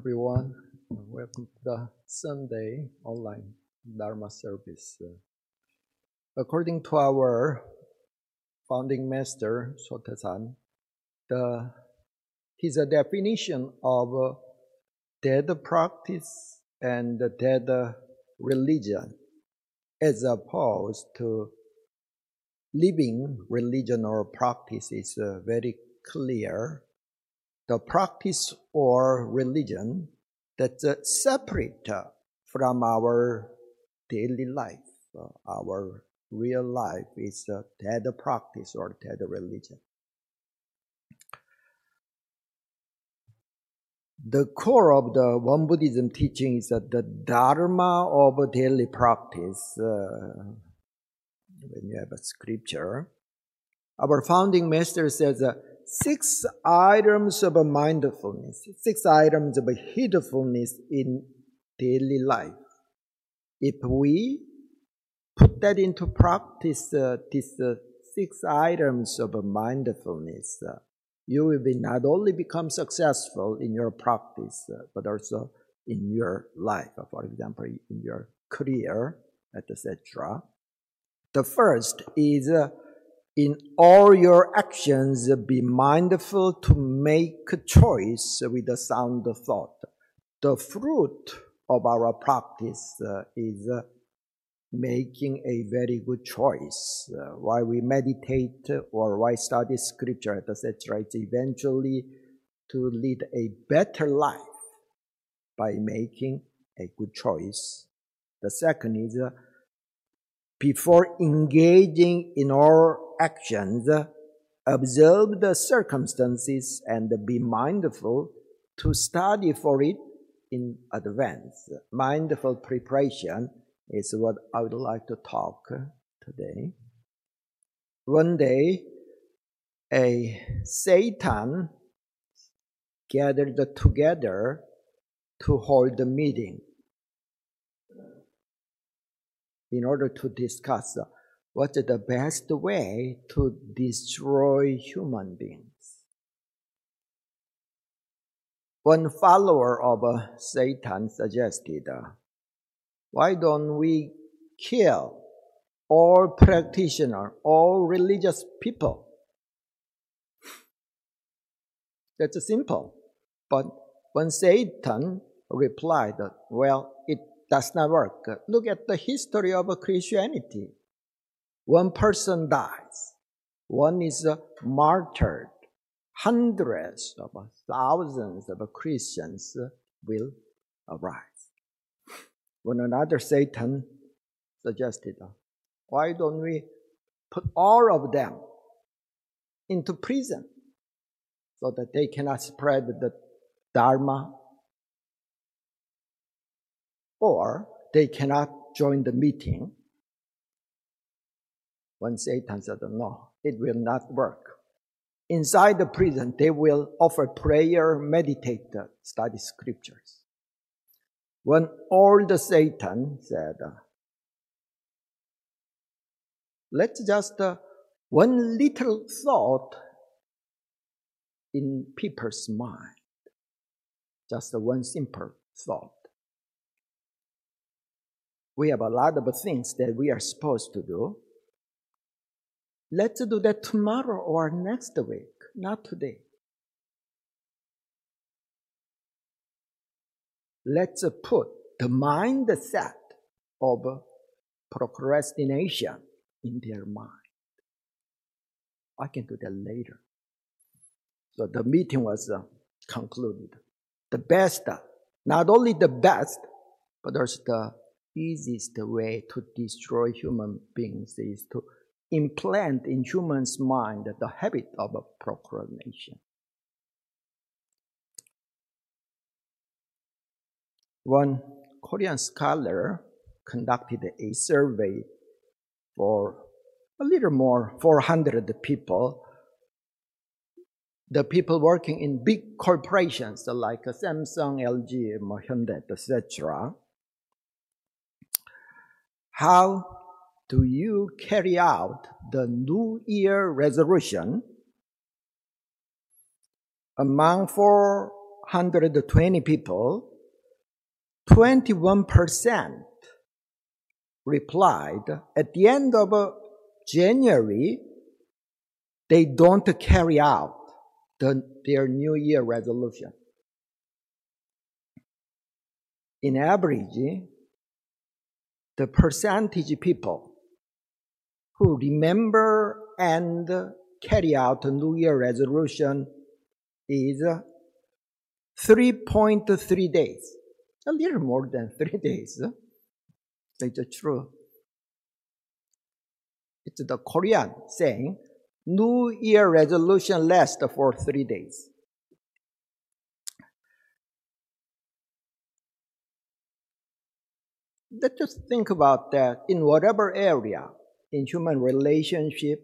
everyone. Welcome to the Sunday online Dharma service. According to our founding master, Sotaesan, the, his definition of dead practice and dead religion as opposed to living religion or practice is uh, very clear the practice or religion that's uh, separate uh, from our daily life. Uh, our real life is a dead practice or dead religion. The core of the Won Buddhism teaching is that the dharma of daily practice. Uh, when you have a scripture, our founding master says six items of mindfulness, six items of heedfulness in daily life. If we put that into practice, uh, these uh, six items of mindfulness, uh, you will be not only become successful in your practice, uh, but also in your life. For example, in your career, etc. The first is uh, in all your actions, be mindful to make choice with a sound thought. The fruit of our practice uh, is making a very good choice. Uh, we meditate or while study scripture, etc., it's eventually to lead a better life by making a good choice. The second is uh, before engaging in our actions, observe the circumstances and be mindful to study for it in advance. Mindful preparation is what I would like to talk today. One day, a Satan gathered together to hold a meeting in order to discuss what's the best way to destroy human beings. One follower of Satan suggested, why don't we kill all practitioners, all religious people? That's simple. But when Satan replied, well, it does not work. Look at the history of Christianity. One person dies, one is uh, martyred. Hundreds of uh, thousands of Christians uh, will arise. When another Satan suggested, why don't we put all of them into prison so that they cannot spread the Dharma or they cannot join the meeting. When Satan said, no, it will not work. Inside the prison, they will offer prayer, meditate, study scriptures. When old Satan said, let's just uh, one little thought in people's mind, just one simple thought we have a lot of things that we are supposed to do. Let's do that tomorrow or next week, not today. Let's put the mindset of procrastination in their mind. I can do that later. So the meeting was uh, concluded. The best, not only the best, but also the easiest way to destroy human beings is to implant in humans' mind the habit of procrastination. One Korean scholar conducted a survey for a little more 400 people the people working in big corporations like Samsung, LG, Hyundai, etc. How do you carry out the New Year resolution? Among 420 people, 21% replied at the end of January, they don't carry out the, their New Year resolution. In average, the percentage people who remember and carry out New Year resolution is 3.3 days. A little more than three days. It's true. It's the Korean saying, New Year resolution lasts for three days. Let's just think about that in whatever area, in human relationship,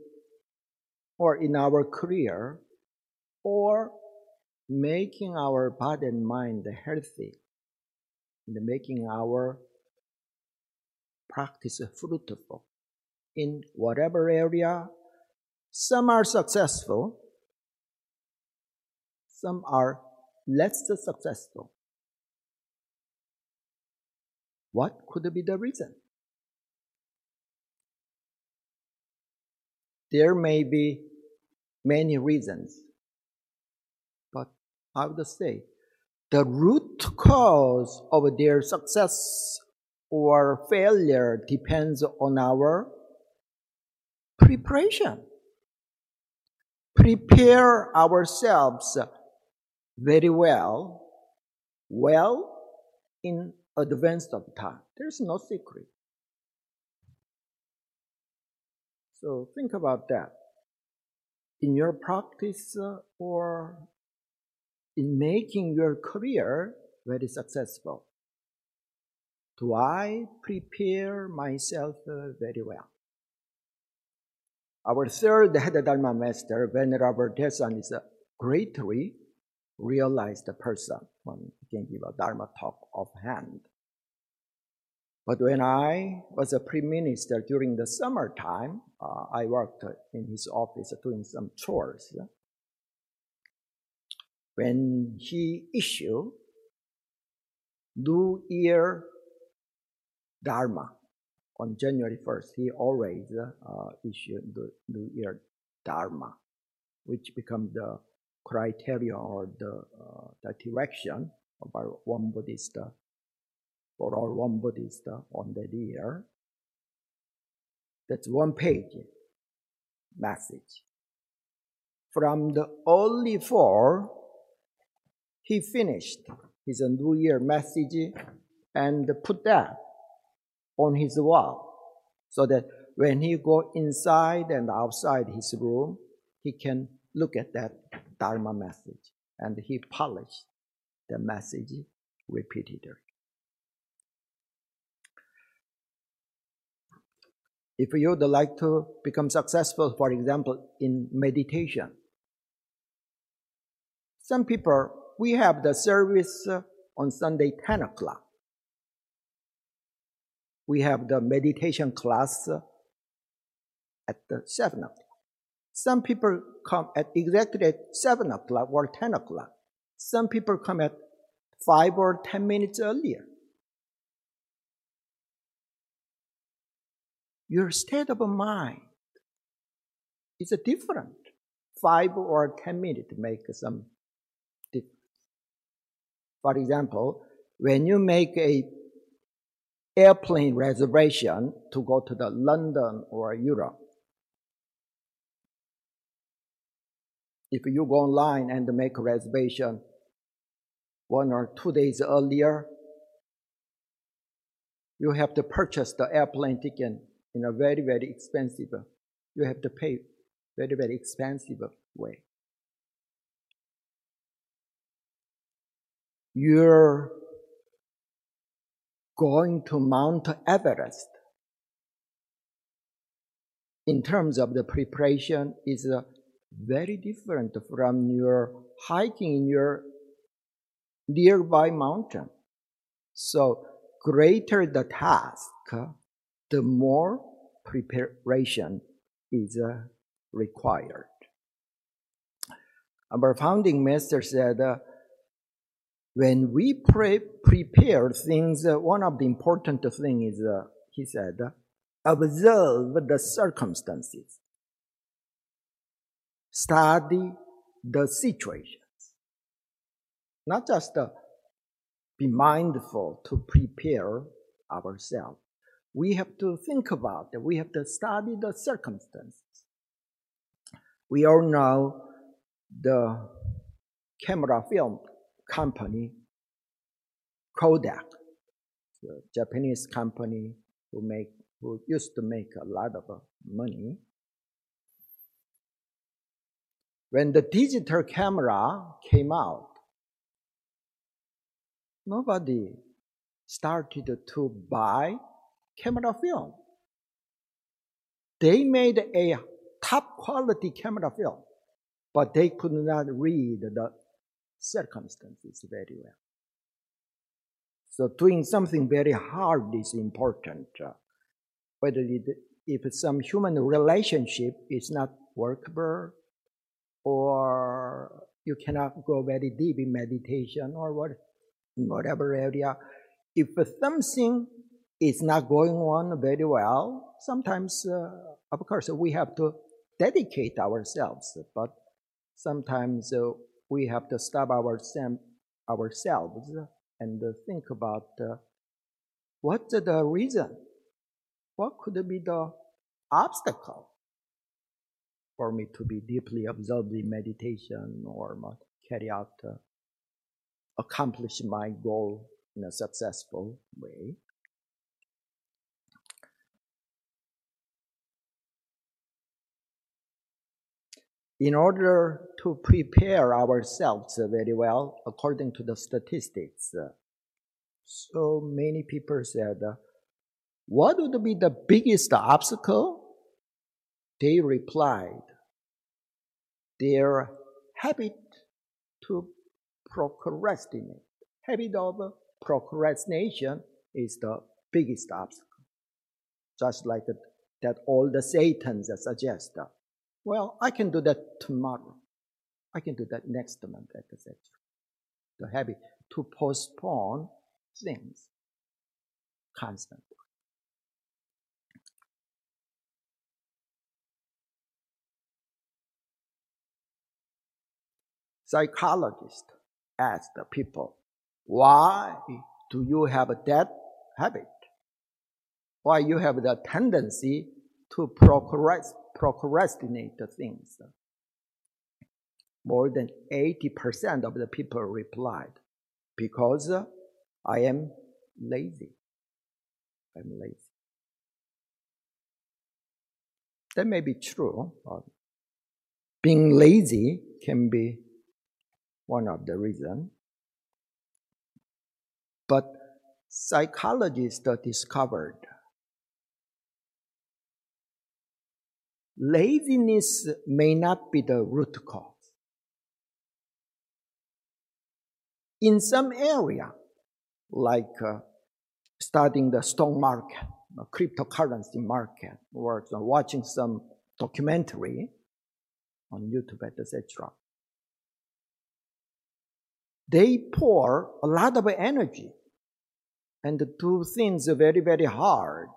or in our career, or making our body and mind healthy, and making our practice fruitful in whatever area. Some are successful, some are less successful. What could be the reason? There may be many reasons, but I would say the root cause of their success or failure depends on our preparation. Prepare ourselves very well, well in advance of time. There's no secret. So think about that. In your practice uh, or in making your career very successful. Do I prepare myself uh, very well? Our third head Dharma master, Venerable Daesan, is a great greatly realized person when he can give a Dharma talk offhand. But when I was a prime minister during the summertime, uh, I worked in his office doing some chores. When he issued New Year Dharma on January 1st, he always uh, issued the New Year Dharma, which becomes the criteria or the, uh, the direction of our Won Buddhist for all Won Buddhist on that year. That's one page message. From the only four, he finished his New Year message and put that on his wall so that when he go inside and outside his room, he can look at that Dharma message and he polished the message repeatedly. If you would like to become successful, for example, in meditation, some people, we have the service on Sunday 10 o'clock. We have the meditation class at the 7 o'clock. Some people come at exactly at 7 o'clock or 10 o'clock. Some people come at 5 or 10 minutes earlier. your state of mind is different. Five or ten minutes make some difference. For example, when you make a airplane reservation to go to the London or Europe, if you go online and make a reservation one or two days earlier, you have to purchase the airplane ticket in a very, very expensive, you have to pay very, very expensive way. You're going to Mount Everest in terms of the preparation is uh, very different from your hiking in your nearby mountain. So greater the task, the more preparation is uh, required. Our founding master said, uh, when we pre- prepare things, uh, one of the important things is, uh, he said, observe the circumstances, study the situations, not just uh, be mindful to prepare ourselves. We have to think about it. We have to study the circumstances. We all know the camera film company, Kodak, the Japanese company who make who used to make a lot of money. When the digital camera came out, nobody started to buy camera film. They made a top quality camera film, but they could not read the circumstances very well. So doing something very hard is important. Uh, whether it, if some human relationship is not workable or you cannot go very deep in meditation or what, in whatever area. If something is not going on very well, sometimes, uh, of course, we have to dedicate ourselves, but sometimes uh, we have to stop ourselves ourselves and think about uh, what's the reason? What could be the obstacle for me to be deeply absorbed in meditation or carry out, uh, accomplish my goal in a successful way? in order to prepare ourselves very well according to the statistics. So many people said, what would be the biggest obstacle? They replied, their habit to procrastinate. Habit of procrastination is the biggest obstacle. Just like that all the Satans suggest well, I can do that tomorrow. I can do that next month, etc. The habit to postpone things constantly. Psychologists asked the people, why do you have that habit? Why you have the tendency to procrastinate? things. More than 80% of the people replied, because I am lazy. I'm lazy. That may be true. Being lazy can be one of the reasons. But psychologists discovered laziness may not be the root cause. In some area, like uh, studying the stock market, cryptocurrency market, or watching some documentary on YouTube, etc., they pour a lot of energy and do things very, very hard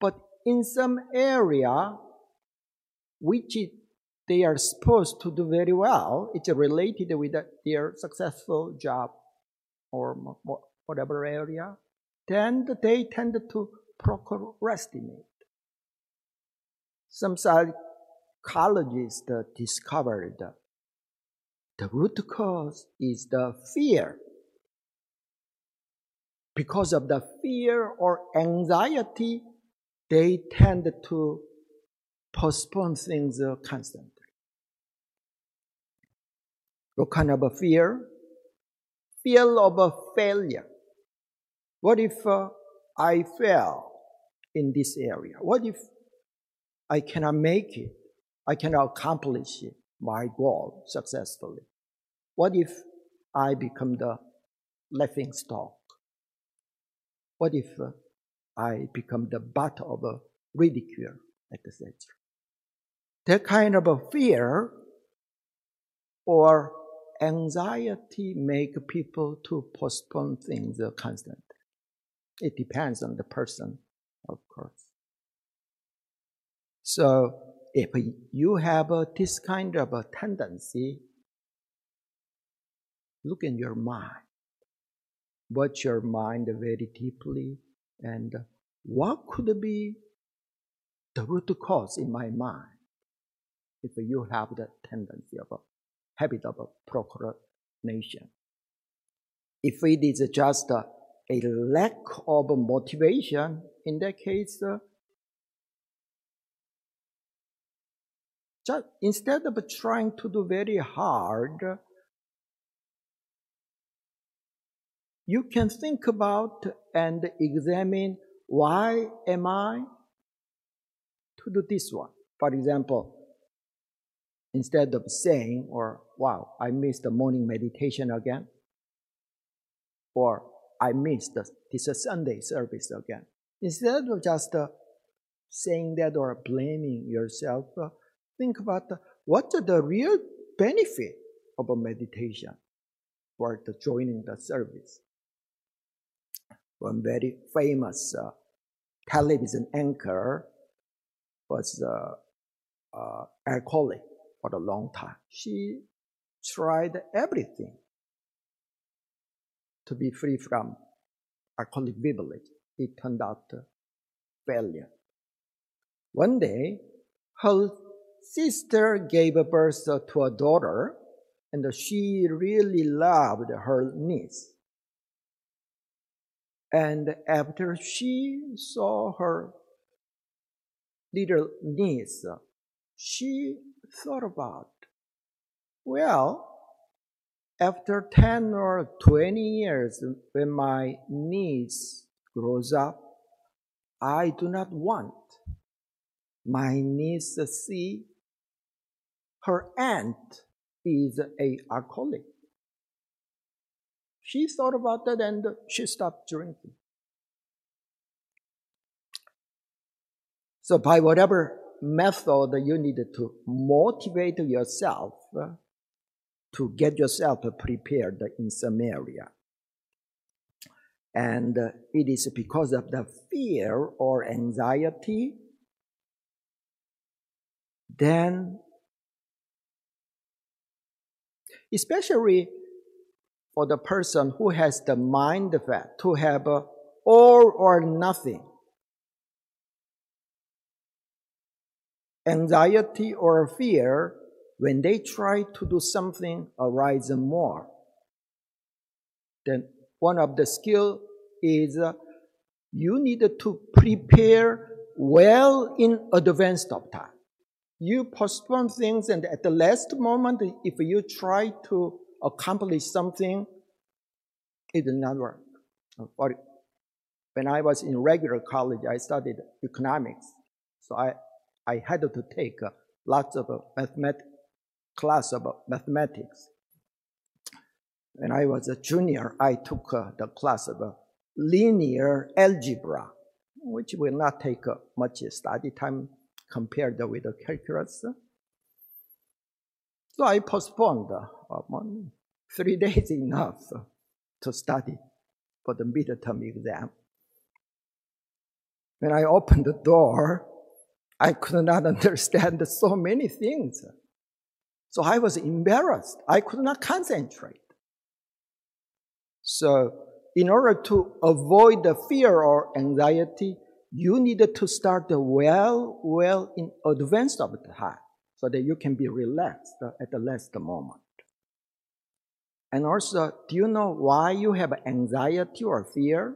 But in some area which they are supposed to do very well, it's related with their successful job or whatever area, then they tend to procrastinate. Some psychologists discovered the root cause is the fear. Because of the fear or anxiety they tend to postpone things constantly. What kind of a fear? Fear of a failure. What if uh, I fail in this area? What if I cannot make it? I cannot accomplish my goal successfully? What if I become the laughing stock? What if uh, I become the butt of a ridicule, etc. That kind of a fear or anxiety make people to postpone things constantly. It depends on the person, of course. So if you have uh, this kind of a tendency, look in your mind. Watch your mind very deeply and what could be the root cause in my mind if you have the tendency of a habit of a procrastination. If it is just a, a lack of motivation, in that case, uh, just instead of trying to do very hard, you can think about and examine why am I to do this one? For example, instead of saying, or wow, I missed the morning meditation again, or I missed this Sunday service again. Instead of just saying that or blaming yourself, think about uh, what's the real benefit of a meditation for the joining the service. One very famous uh, television anchor was uh, uh, alcoholic for a long time. She tried everything to be free from alcoholic beverage. It turned out failure. One day, her sister gave birth to a daughter, and she really loved her niece. And after she saw her little niece, she thought about, well, after 10 or 20 years, when my niece grows up, I do not want my niece to see her aunt is a alcoholic. She thought about that and she stopped drinking. So by whatever method you need to motivate yourself to get yourself prepared in Samaria. And uh, it is because of the fear or anxiety, then, especially for the person who has the mind to have all or nothing. Anxiety or fear, when they try to do something, arise more. Then one of the skill is you need to prepare well in advance of time. You postpone things and at the last moment, if you try to accomplish something, it did not work. But when I was in regular college, I studied economics. So I, I had to take lots of uh, mathemat- class of mathematics. When I was a junior, I took the class of linear algebra, which will not take much study time compared with the calculus. So I postponed uh, three days enough to study for the midterm exam. When I opened the door, I could not understand so many things. So I was embarrassed. I could not concentrate. So in order to avoid the fear or anxiety, you need to start well, well in advance of the time so that you can be relaxed at the last moment. And also, do you know why you have anxiety or fear?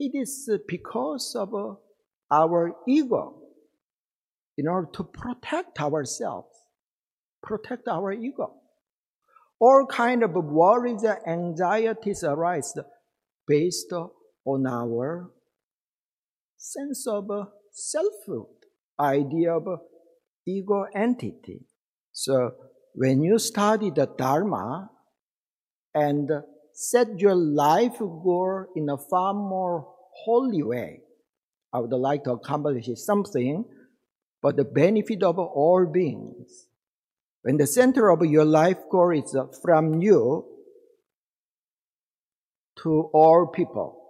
It is because of uh, our ego. In order to protect ourselves, protect our ego. All kind of worries and anxieties arise based on our sense of uh, selfhood, idea of uh, ego entity. So when you study the Dharma and set your life goal in a far more holy way, I would like to accomplish something for the benefit of all beings. When the center of your life goal is uh, from you to all people,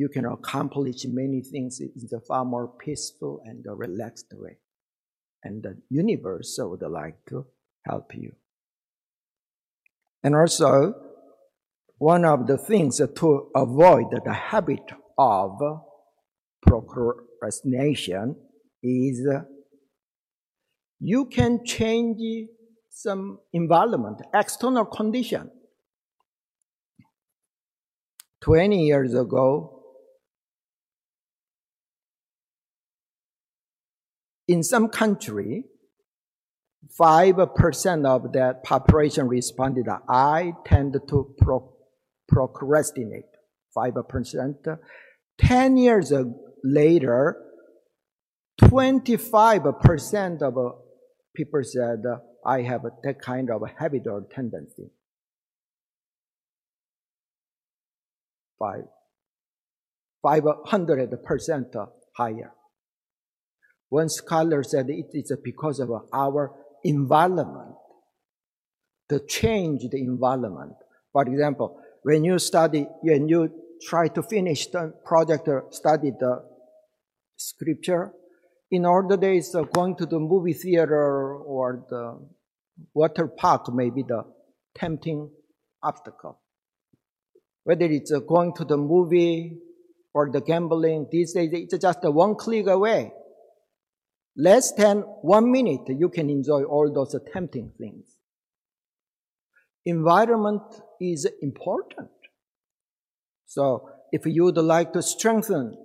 you can accomplish many things in a far more peaceful and relaxed way. And the universe would like to help you. And also, one of the things to avoid the habit of procrastination is you can change some environment, external condition. 20 years ago, in some country, 5% of that population responded, I tend to pro- procrastinate. 5%. 10 years later, 25% of people said, I have that kind of habit or tendency. Five. 500% higher. One scholar said it is because of our environment, the change the environment. For example, when you study, when you try to finish the project or study the scripture, in older days, going to the movie theater or the water park may be the tempting obstacle. Whether it's going to the movie or the gambling, these days it's just one click away. Less than one minute, you can enjoy all those tempting things. Environment is important. So if you would like to strengthen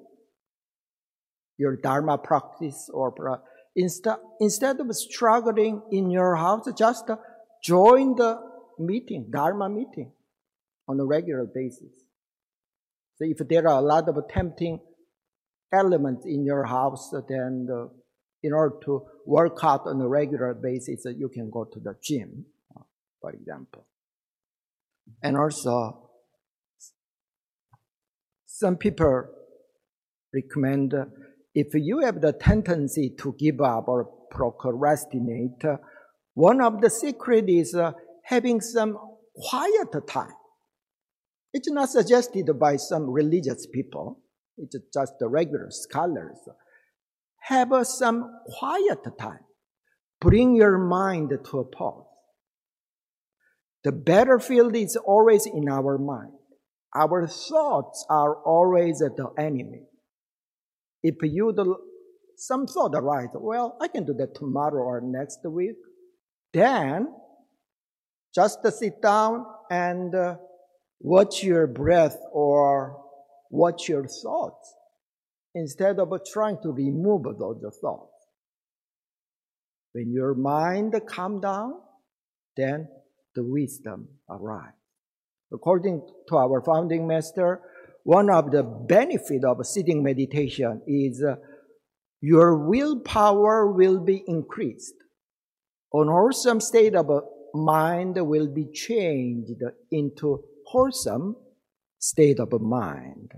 your Dharma practice or instead, instead of struggling in your house, just join the meeting, Dharma meeting on a regular basis. So if there are a lot of tempting elements in your house, then the, in order to work out on a regular basis, you can go to the gym, for example. And also, some people recommend if you have the tendency to give up or procrastinate, one of the secret is uh, having some quiet time. It's not suggested by some religious people. It's just the regular scholars. Have some quiet time. Bring your mind to a pause. The battlefield is always in our mind. Our thoughts are always the enemy. If you do some thought arise, well, I can do that tomorrow or next week, then just sit down and uh, watch your breath or watch your thoughts instead of trying to remove those thoughts. When your mind calm down, then the wisdom arrives. According to our founding master, one of the benefit of sitting meditation is uh, your willpower will be increased. An wholesome state of mind will be changed into wholesome state of mind.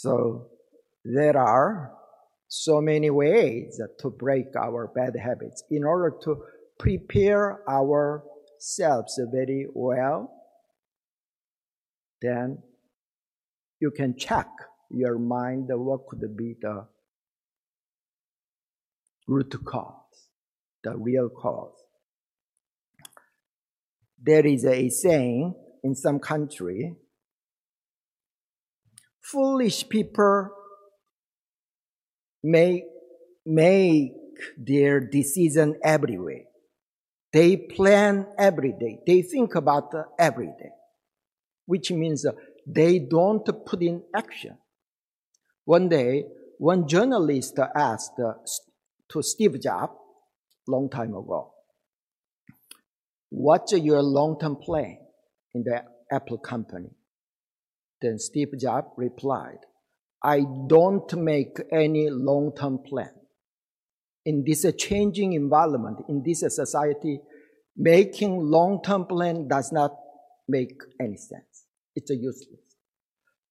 So there are so many ways to break our bad habits in order to prepare ourselves very well then you can check your mind what could be the root cause, the real cause. There is a saying in some country, foolish people make, make their decision every way. They plan every day. They think about every day which means they don't put in action. One day, one journalist asked to Steve Jobs, long time ago, what's your long-term plan in the Apple company? Then Steve Jobs replied, I don't make any long-term plan. In this changing environment, in this society, making long-term plan does not make any sense. It's useless.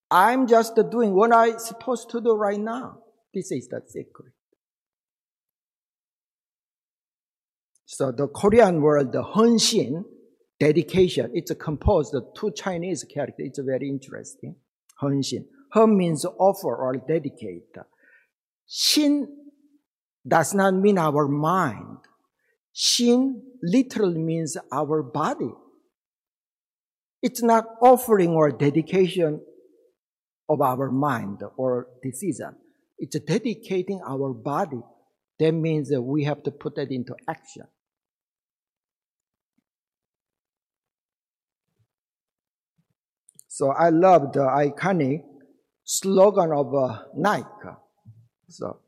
I'm just doing what I'm supposed to do right now. This is the secret. So the Korean word, the Henshin, dedication, it's composed of two Chinese characters. It's very interesting. Henshin. Hen means offer or dedicate. Shin does not mean our mind. Shin literally means our body. It's not offering or dedication of our mind or decision. It's dedicating our body. That means that we have to put that into action. So I love the iconic slogan of uh, Nike. So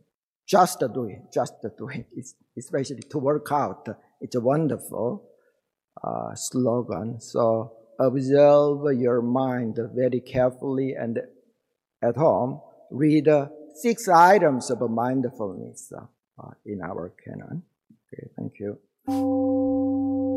just do it, just do it. It's especially to work out. It's a wonderful uh, slogan. So observe your mind very carefully and at home read uh, six items of mindfulness uh, in our canon. Okay, thank you.